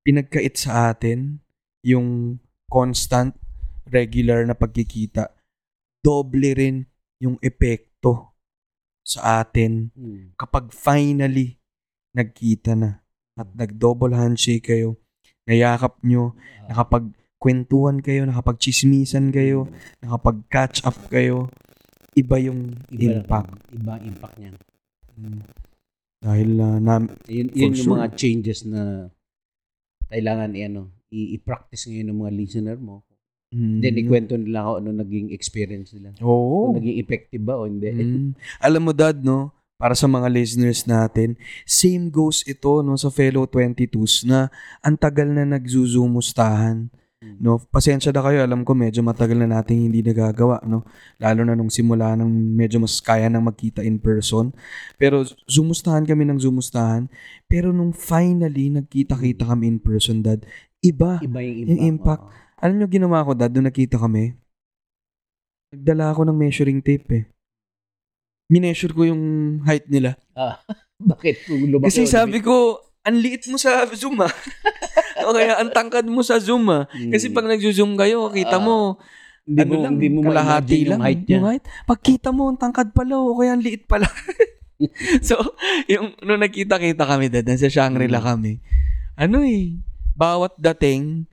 pinagkait sa atin yung constant regular na pagkikita. Doble rin yung epekto sa atin Hmm. kapag finally nagkita na at nag-double handshake kayo, nayakap nyo, nakapagkwentuhan kayo, nakapagchismisan kayo, nakapag-catch up kayo, iba yung Iba, impact. Iba ang impact niya. Mm. Dahil ah, na, Yun, yun yung sure. mga changes na kailangan i-ano, i-practice ngayon ng mga listener mo. Mm, Then, ikwento nila ako ano naging experience nila. Oo. Kung naging effective ba o hindi. Mm. Alam mo dad, no? Para sa mga listeners natin, same goes ito no sa fellow 22s na ang tagal na nagzuzumustahan. Mm. No, pasensya na kayo, alam ko medyo matagal na nating hindi nagagawa, no. Lalo na nung simula nang medyo mas kaya nang magkita in person. Pero zumustahan kami ng zumustahan. Pero nung finally nagkita-kita kami in person, dad, iba. Iba yung impact. Yung impact. oo. Alam nyo ginawa ko, dad, doon nakita kami? Nagdala ako ng measuring tape eh. Mineasure ko yung height nila. Bakit? Kung lumaki Kasi o sabi ko, ang liit mo sa Zoom ah. o kaya ang tangkad mo sa Zoom ah. Kasi pag nag-zoom kayo, kita Ah. mo, hindi ano mo, lang, hindi mo kalahati lang. yung height niya. Yung height. Pagkita mo, ang tangkad pala o kaya ang liit pala. so, yung nung nagkita-kita kami dad, nasa Shangri-La Mm. kami. Ano eh, bawat dating,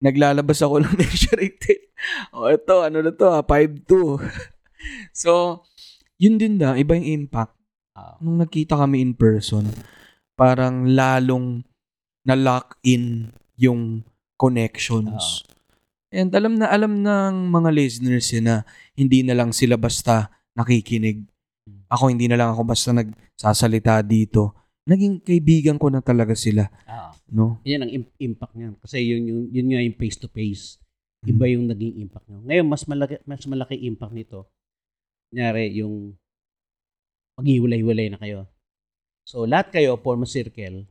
naglalabas ako ng measuring tape. O ito, ano na to, ah, 5'2". so, yun din na, iba yung impact. Ah. Nung nagkita kami in person, parang lalong na-lock in yung connections. And alam na alam ng mga listeners yun na hindi na lang sila basta nakikinig. Ako hindi na lang ako basta nagsasalita dito. Naging kaibigan ko na talaga sila, Ah. no? Yan ang im- impact niyan. Kasi yun, yun, yun nga yung face-to-face. Mm. Iba yung naging impact niyo. Ngayon, mas malaki, mas malaki impact nito. Kunyari, yung maghiwalay-walay na kayo. So, lahat kayo, form a circle,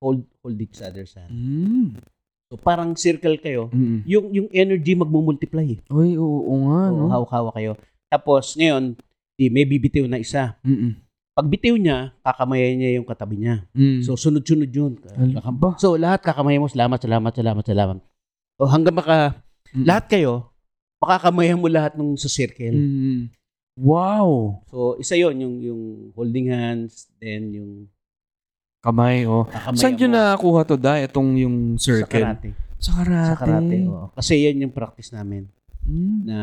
hold, hold each other's hand. Mm. So, parang circle kayo. Mm. Yung, yung energy magmumultiply. eh. Uy, oo, oo nga, So, no? hawak-hawak kayo. Tapos, ngayon, di, may bibitiw na isa. Mm-mm. Pag bitiw niya, kakamayan niya yung katabi niya. Mm. So, sunod-sunod yun. Ano ba? So, lahat kakamayan mo, salamat, salamat, salamat, salamat. So, hanggang maka, Mm. lahat kayo, makakamayan mo lahat nung sa circle. Mm. Wow! So, isa yon yung, yung holding hands, then yung Kamay, oh. kakamayan Saan yun mo nakuha to da? Itong yung sa circle? karate. Sa karate. Sa karate, oo. Kasi yan yung practice namin. Mm. Na,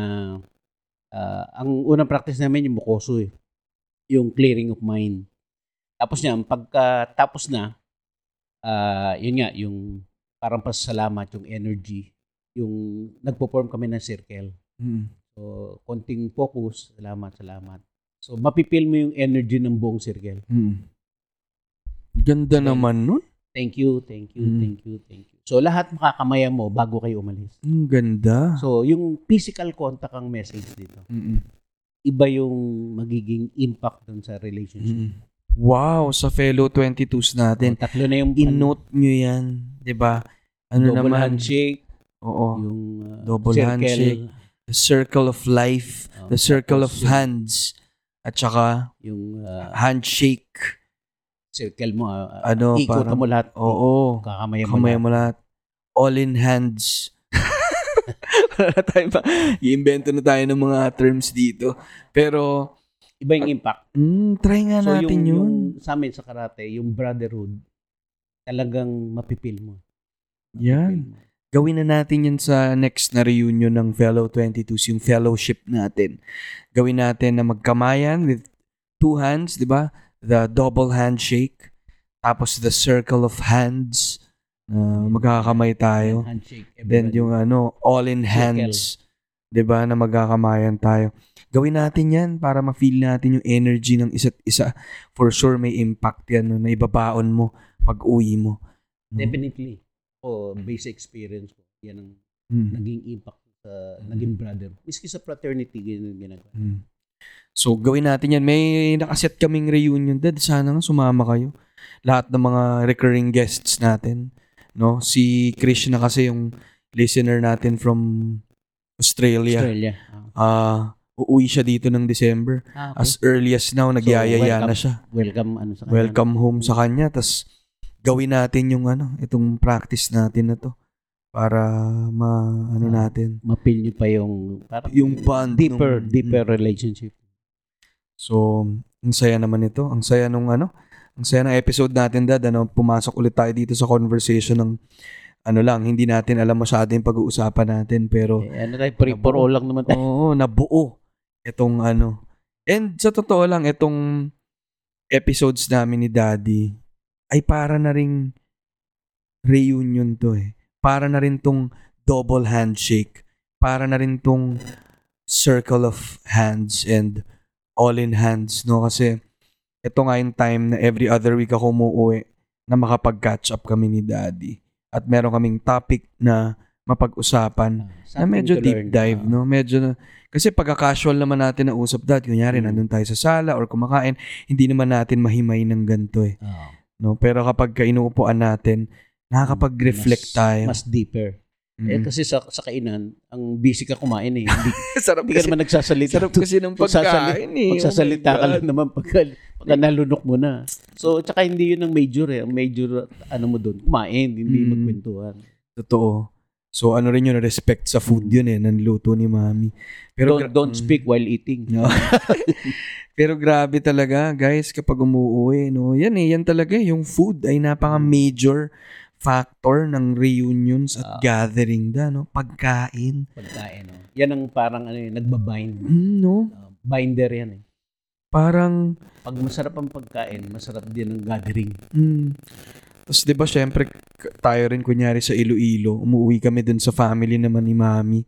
ah, ang unang practice namin yung mukoso eh. Yung clearing of mind. Tapos niyan, pagka tapos na, ah, yun nga, yung parang pasalamat, yung energy, yung nagpo-form kami ng circle. Mm. So, konting focus, salamat, salamat. So, mapipil mo yung energy ng buong circle. Mm. Ganda Sige. naman nun. Thank you, thank you, Mm. thank you, thank you. So, lahat makakamayan mo bago kayo umalis. Ang ganda. So, yung physical contact ang message dito. Mm-mm. Iba yung magiging impact dun sa relationship. Mm. Wow, sa fellow 22s natin. So, tatlo na yung In-note nyo yan. 'di ba? Ano double naman? handshake, Oo. yung uh, Double circle, handshake. The circle of life. oh, The circle of hands. At saka, Yung uh, handshake. circle mo, uh, Ano, ikutan parang- mo lahat. Oo. Kakamayan mo Kamay mo lahat. All in hands. Wala tayo pa. I-invento na tayo ng mga terms dito. Pero, Iba yung impact. mm, try nga So, natin yung, yun. yung sa amin sa karate, yung brotherhood, talagang mapipil mo. Yan. Mapipil mo. Gawin na natin yan sa next na reunion ng fellow 22s, yung fellowship natin. Gawin natin na magkamayan with two hands, di ba? The double handshake. Tapos the circle of hands. Na magkakamay tayo. Handshake. Then yung ano, all in hands. 'Di ba na magkakamayan tayo. Gawin natin 'yan para ma-feel natin yung energy ng isa't isa. For sure may impact 'yan no, na ibabaon mo pag uwi mo. No? Definitely. O, basic experience ko. Yan ang Mm. naging impact sa naging brother. Miski sa fraternity, ganyan yung ginagawa. Mm. So, gawin natin yan. May nakaset kaming reunion, Dad. Sana nga sumama kayo. Lahat ng mga recurring guests natin. No? Si Krishna kasi yung listener natin from Australia. Australia. Ah, uuwi siya dito ng December. Ah, okay. As early as now, nagyayaya welcome. na siya. welcome ano sa kanya. Welcome home sa kanya. Tapos, gawin natin yung ano, itong practice natin na to. Para ma, ano Ah. natin. Mapil niyo pa yung parang Yung bond. deeper, nung- deeper relationship. So, ang saya naman ito. Ang saya nung ano, ang saya ng episode natin, Dad. Ano, pumasok ulit tayo dito sa conversation ng ano lang, hindi natin alam masyado yung pag-uusapan natin. Pero, Eh, ano tayo, free for all lang naman tayo. oo, nabuo itong ano. And sa totoo lang, itong episodes namin ni Daddy ay para na ring reunion to eh. Para na rin tong double handshake. Para na rin tong circle of hands and all in hands, no? Kasi ito nga yung time na every other week ako umuwi na makapag-catch up kami ni Daddy. At meron kaming topic na mapag-usapan na Something medyo deep learn. dive, Ah. no? Medyo na, kasi pagka casual naman natin na usap dad, kunyari Mm. nandun tayo sa sala or kumakain, hindi naman natin mahimay ng ganito eh, Ah. no? Pero kapag ka inuupuan natin, nakakapag-reflect Mas- tayo. Mas deeper. Eh, Mm. kasi sa, sa kainan, ang busy ka kumain eh. Hindi, sarap hindi ka kasi, naman nagsasalita. sarap kasi ng pagkain eh. Magsasalita Oh ka lang naman pagka, pagka nalunok mo na. So, tsaka hindi yun ang major eh. Ang major, ano mo doon, kumain, hindi Mm. magkwentuhan. Totoo. So ano rin yun, respect sa food yun eh, nanluto ni mami. Pero don't, gra- don't Mm. speak while eating. No. Pero grabe talaga, guys, kapag umuwi, no. Yan eh, yan talaga eh, yung food ay napaka major factor ng reunions at Ah. gathering da, no. Pagkain. Pagkain. No? Yan ang parang ano yun, nagbabind. Mm, no. Uh, binder yan eh. Parang Pag masarap ang pagkain, masarap din ang gathering. Mm. Tapos 'di ba syempre tayo rin kunyari sa Iloilo, umuwi kami dun sa family naman ni Mami.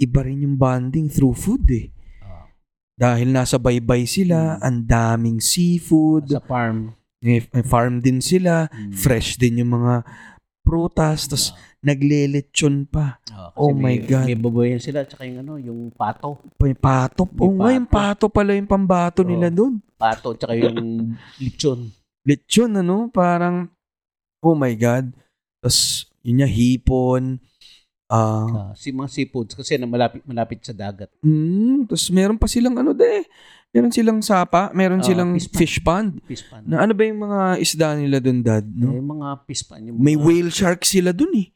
Iba rin yung bonding through food eh. Ah. Dahil nasa baybay sila, Mm. ang daming seafood, Sa farm. eh, farm din sila, Mm. fresh din yung mga prutas, tapos naglelechon pa. Kasi Oh my may, God. May baboyan sila, tsaka yung ano, yung pato. May pato. May Oo nga, yung pato pala yung pambato Oo. nila dun. Pato, tsaka yung lechon. Lechon, ano? Parang, oh my God. Tapos, yun niya, hipon. Ah, Ah, si mga seafoods kasi na malapit malapit sa dagat. Mm, tapos meron pa silang ano de. Meron silang sapa, meron Ah, silang fish fish, pond. pond. Fish pan. Na ano ba yung mga isda nila doon, dad? No? May mga fish pan. Yung May mga whale shark sila doon eh.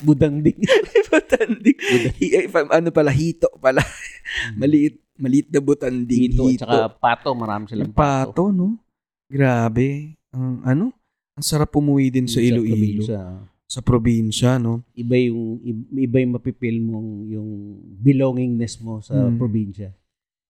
budang din. Butanding. Pa- ano pala, hito pala. maliit, maliit na butanding. Dito, Hito. tsaka pato. Marami silang Yung pato, no? Grabe. Ang ano? Ang sarap umuwi din sa Iloilo. probinsya. Sa probinsya, no? Iba yung, iba yung mapipil mong yung belongingness mo sa Mm. probinsya.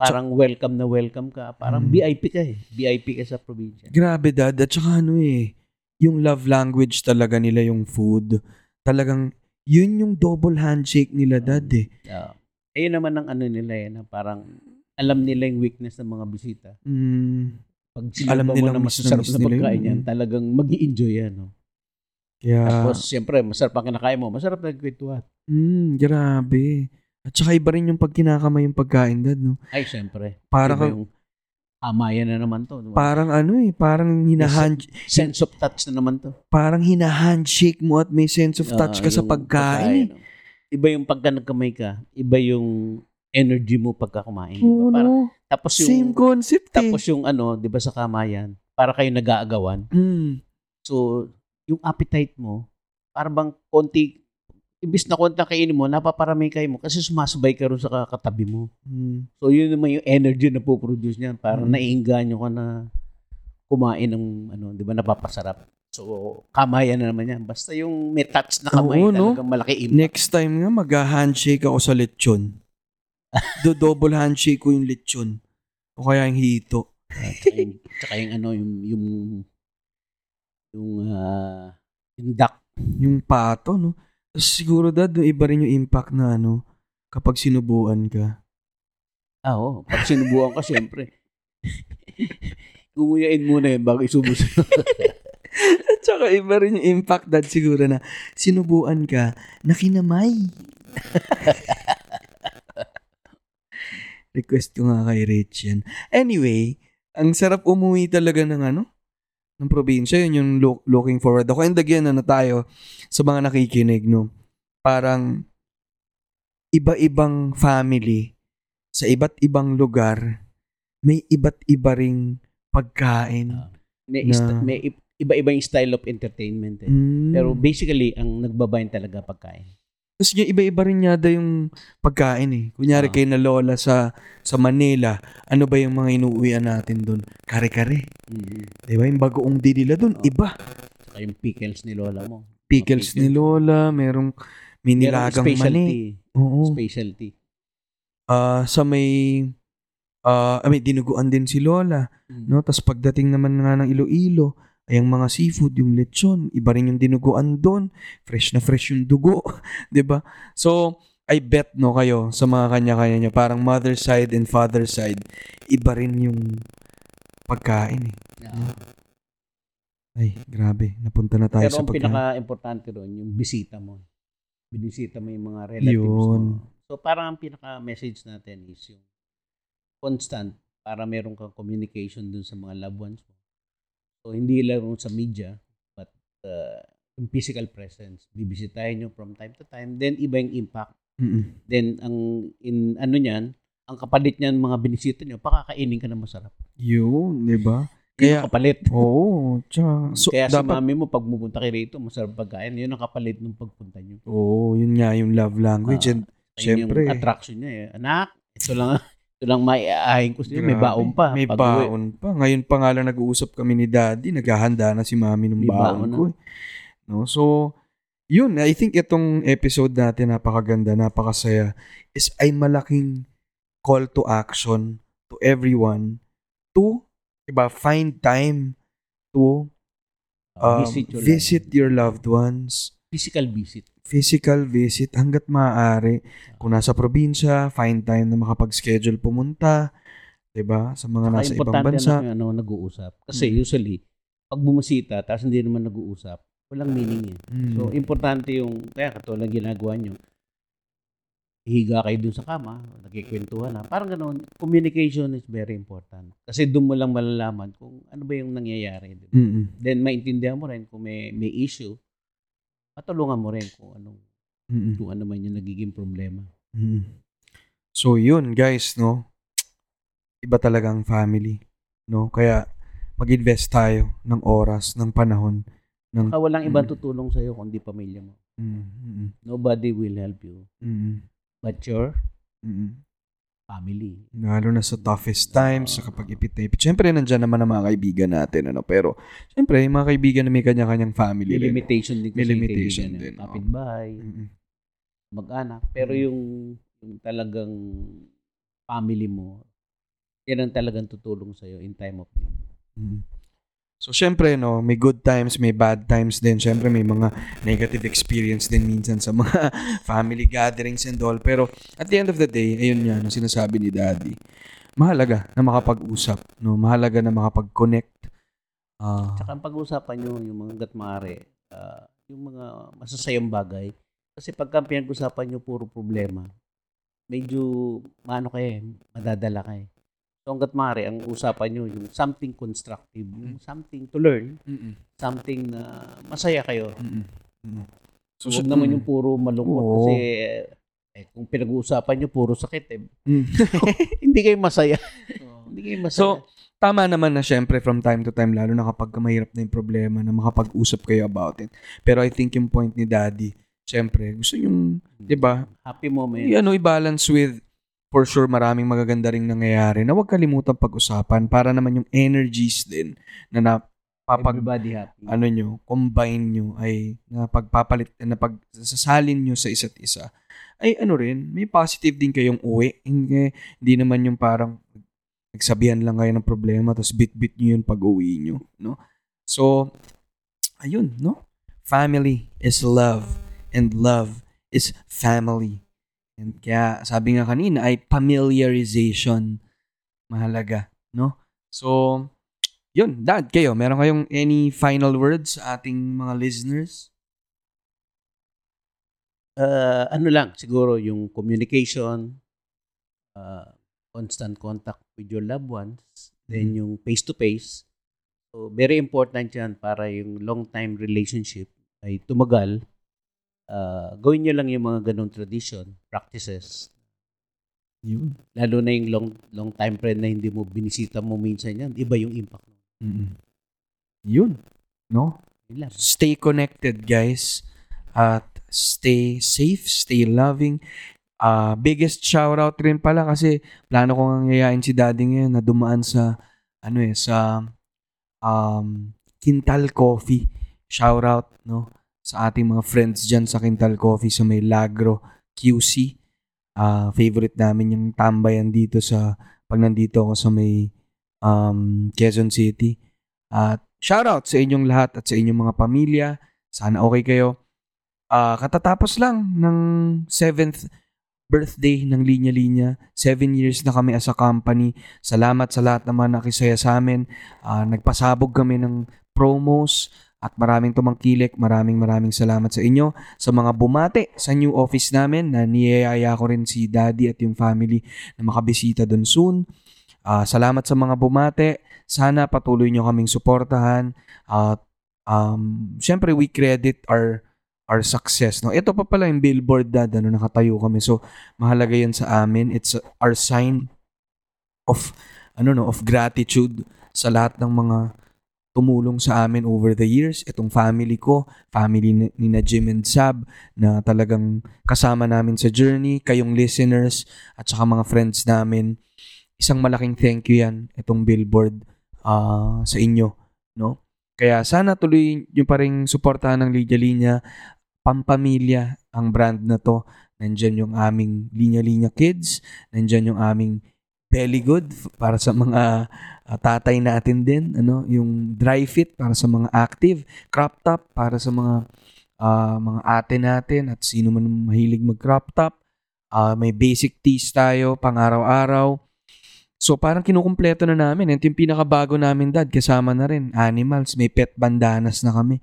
Parang welcome na welcome ka. Parang Mm. VIP ka eh. VIP ka sa probinsya. Grabe, dad. At saka ano eh, yung love language talaga nila yung food. Talagang, yun yung double handshake nila, dad eh. Yeah. Ayun naman ang ano nila eh, na parang alam nila yung weakness ng mga bisita. Mm, Pag Alam mo nilang na masasarap na nila pagkain yan, talagang mag enjoy yan. No? kaya, Tapos, siyempre, masarap ang kinakain mo. Masarap na kwentuhan. mm, grabe. At saka iba rin yung pag kinakamay yung pagkain, dad, no? Ay, siyempre. Parang, Iba yung amayan na naman to. diba? parang ano eh, parang hinahand, Sense of touch na naman to. parang hinahandshake mo at may sense of touch Ah, ka sa yung pagkain. eh. no? Iba yung pagka nagkamay ka, iba yung energy mo pagka kumain. di ba? Oo, Parang- no? tapos yung, Same concept eh. tapos yung ano, di ba sa kamayan, para kayo nag-aagawan. Mm, So, yung appetite mo, para bang konti, ibis na kainin mo, napaparamay kayo mo kasi sumasabay ka rin sa katabi mo. mm. So, yun naman yung energy na po-produce niyan. Parang Mm. naiinganyo ka na kumain ng, ano, di ba, napapasarap. So, kamayan na naman yan. Basta yung may touch na kamay, Oo, no? talagang malaki impact. Next time nga, mag-handshake ako sa lechon. Do double handshake ko yung lechon. O kaya yung hito. Ah, tsaka, yung, tsaka yung ano, yung, yung, yung, ah, yung duck. Yung pato, no? Siguro, dad, iba rin yung impact na, ano, kapag sinubuan ka. Ah, oo. Pag sinubukan ka, syempre. Gumuyain muna yun bago isubo sa At saka iba rin yung impact, dad, siguro na sinubuan ka na kinamay. Request ko nga kay Rich yan. Anyway, ang sarap umuwi talaga ng ano, ng probinsya. Yun yung look- looking forward ako. And again, ano tayo, sa mga nakikinig, no? Parang, iba-ibang family, sa iba't ibang lugar, may iba't iba ring pagkain. Ah, may, Na- ista- may iba-iba yung style of entertainment eh. Mm. Pero basically, ang nagbabayan talaga pagkain. Tapos yung iba-iba rin yada yung pagkain eh. Kunyari Ah. kay na lola sa sa Manila, ano ba yung mga inuuwian natin doon? Kare-kare. Mm-hmm. Di ba? Yung bagoong di nila doon, Ah. iba. Saka yung pickles ni Lola mo. Pickles ni lola, merong may Merong mani. specialty. Oo. Specialty. Ah, sa may ah, may dinuguan din si lola. Mm. No? Tapos pagdating naman nga ng Iloilo, ay ang mga seafood, yung lechon, iba rin yung dinuguan doon. Fresh na fresh yung dugo. 'di ba So, I bet no kayo sa mga kanya-kanya niya, parang mother side and father side, iba rin yung pagkain eh. Yeah. Ay, grabe. Napunta na tayo Pero sa ang pagkain. pinaka-importante doon, yung bisita mo. Binisita mo yung mga relatives Yun. mo. So parang ang pinaka-message natin is yung constant para meron kang communication dun sa mga loved ones mo. So hindi lang sa media, but uh, yung physical presence. Bibisitahin nyo from time to time. Then, iba yung impact. Mm-mm. Then, ang, in, ano niyan, ang kapalit niyan mga binisita nyo, pakakainin ka na masarap. Yun, di ba? Kaya, kapalit. Oo, tsaka, so, Kaya dapat, mami mo, pag pupunta kayo rito, masarap pagkain. Yun ang kapalit ng pagpunta nyo. oo, yun nga yung love language. Ah, and, Ayun Siyempre. yung attraction niya eh. Anak, ito lang, ito lang maiaahin ko sa'yo. May grabe, baon pa. May Pag uwi. baon pa. Ngayon pa nga lang nag-uusap kami ni daddy, naghahanda na si mami ng May baon, baon na. ko. eh. No? So, yun, I think itong episode natin, napakaganda, napakasaya, is ay malaking call to action to everyone to, diba, find time to um, visit your visit loved your loved ones, one. Physical visit. physical visit hanggat maaari. Kung nasa probinsya, find time na makapag-schedule pumunta, 'di ba? Sa mga nasa ibang importante bansa. na ano, nag-uusap. Kasi Mm. usually, pag bumisita, tapos hindi naman nag-uusap, walang meaning eh. Mm. So, importante yung, kaya katulad ginagawa nyo, higa kayo dun sa kama, nagkikwentuhan na. Parang ganoon, communication is very important. Kasi doon mo lang malalaman kung ano ba yung nangyayari. di ba? Mm-mm. Then, maintindihan mo rin kung may, may issue, matulungan mo rin kung anong, Mm-mm. kung ano man yung nagiging problema. Mm. So yun guys, no? Iba talagang family, no? Kaya mag-invest tayo ng oras, ng panahon, ng Baka walang ibang Mm. tutulong sa'yo kundi pamilya mo. Mm, mm, Nobody will help you mm, but your mm. Family. Lalo na sa toughest times, sa kapag ipit na ipit. Siyempre, nandyan naman ang mga kaibigan natin, ano? Pero, siyempre, yung mga kaibigan na may kanya-kanyang family May rin. limitation din May limitation kaibigan, din, eh. oo. Kapitbahay, Mm-mm. mag-anak. Pero yung, yung talagang family mo, yan ang talagang tutulong sa'yo in time of need. Mm. So, syempre, no, may good times, may bad times din. Syempre, may mga negative experience din minsan sa mga family gatherings and all. Pero, at the end of the day, ayun nga, ang sinasabi ni Daddy, mahalaga na makapag-usap, no? Mahalaga na makapag-connect. Ah, Tsaka ang pag-uusapan nyo, yung mga gat maaari, ah, yung mga masasayang bagay. Kasi pagka pinag-usapan nyo puro problema, medyo, maano kayo, eh, madadala kayo. So hanggat maaari, ang usapan nyo, yung something constructive, yung something to learn, mm-mm, something na masaya kayo. mm-mm, mm-mm. Huwag naman yung puro malungkot Oo. kasi eh, kung pinag-uusapan nyo puro sakit, eh, Mm. hindi kayo masaya. hindi kayo masaya. So, tama naman na syempre from time to time, lalo na kapag mahirap na yung problema, na makapag-usap kayo about it. Pero I think yung point ni Daddy, syempre, gusto yung, di ba, happy moment. i- ano, i-balance with, for sure, maraming magaganda ring nangyayari na huwag kalimutan pag-usapan para naman yung energies din na napapag, Everybody happy. ano nyo, combine nyo, ay napagpapalit, na pagsasalin nyo sa isa't isa, ay ano rin, may positive din kayong uwi. Hindi, hindi naman yung parang nagsabihan lang kayo ng problema tapos bit-bit nyo yun pag uwi nyo. No? So, ayun, no? Family is love and love is family. And kaya sabi nga kanina ay familiarization mahalaga, no? So, yun, dad, kayo, meron kayong any final words sa ating mga listeners? uh, ano lang, siguro yung communication, uh, constant contact with your loved ones, then Mhm. yung face-to-face. So, very important yan para yung long-time relationship ay tumagal. Uh, gawin nyo lang yung mga ganong tradition, practices. Yun. Lalo na yung long, long time friend na hindi mo binisita mo minsan yan, iba yung impact. mm Yun. No? Stay connected, guys. At stay safe, stay loving. Ah, biggest shout out rin pala kasi plano ko nga yayain si daddy ngayon na dumaan sa ano eh sa um Quintal Coffee. Shout out no sa ating mga friends diyan sa Quintal Coffee sa may QC. Ah, favorite namin yung tambayan dito sa pag nandito ako sa may um Quezon City. At shout out sa inyong lahat at sa inyong mga pamilya. Sana okay kayo. Ah, katatapos lang ng 7th birthday ng Linya Linya. Seven years na kami as a company. Salamat sa lahat naman nakisaya sa amin. Ah, nagpasabog kami ng promos at maraming tumangkilik. Maraming maraming salamat sa inyo. Sa mga bumate sa new office namin na niyayaya ko rin si daddy at yung family na makabisita doon soon. Ah, salamat sa mga bumate. Sana patuloy nyo kaming suportahan at um, syempre we credit our our success. No? Ito pa pala yung billboard dad, ano, nakatayo kami. So, mahalaga yan sa amin. It's our sign of, ano no, of gratitude sa lahat ng mga tumulong sa amin over the years. Itong family ko, family ni, na Jim and Sab, na talagang kasama namin sa journey, kayong listeners, at saka mga friends namin. Isang malaking thank you yan, itong billboard ah, sa inyo. No? Kaya sana tuloy yung pa rin suportahan ng Linya Linya pampamilya ang brand na to. Nandyan yung aming linya-linya kids. Nandyan yung aming belly good f- para sa mga ah, tatay natin din. Ano, yung dry fit para sa mga active. Crop top para sa mga ah, mga ate natin at sino man mahilig mag crop top. Ah, may basic tees tayo pang araw-araw. So parang kinukumpleto na namin. Ito yung pinakabago namin dad. Kasama na rin. Animals. May pet bandanas na kami.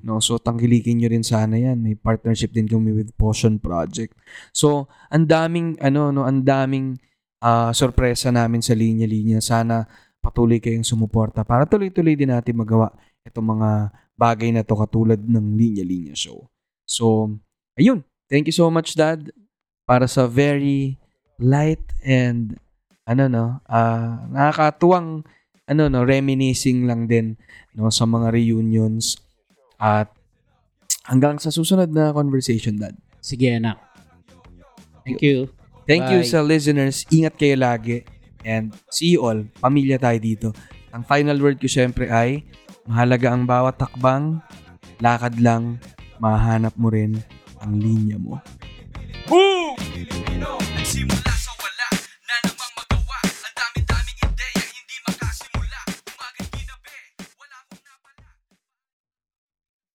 No, so tangkilikin nyo rin sana 'yan. May partnership din kami with Potion Project. So, ang daming ano no, ang daming ah, sorpresa namin sa linya-linya. Sana patuloy kayong sumuporta para tuloy-tuloy din natin magawa itong mga bagay na to katulad ng linya-linya show. So, ayun. Thank you so much dad para sa very light and ano no, ah nakakatuwang ano no, reminiscing lang din no sa mga reunions at hanggang sa susunod na conversation, Dad. Sige, anak. Thank you. Thank you Bye. sa listeners. Ingat kayo lagi. And see you all. Pamilya tayo dito. Ang final word ko syempre ay, mahalaga ang bawat takbang, lakad lang, mahanap mo rin ang linya mo. Filipino, nagsimula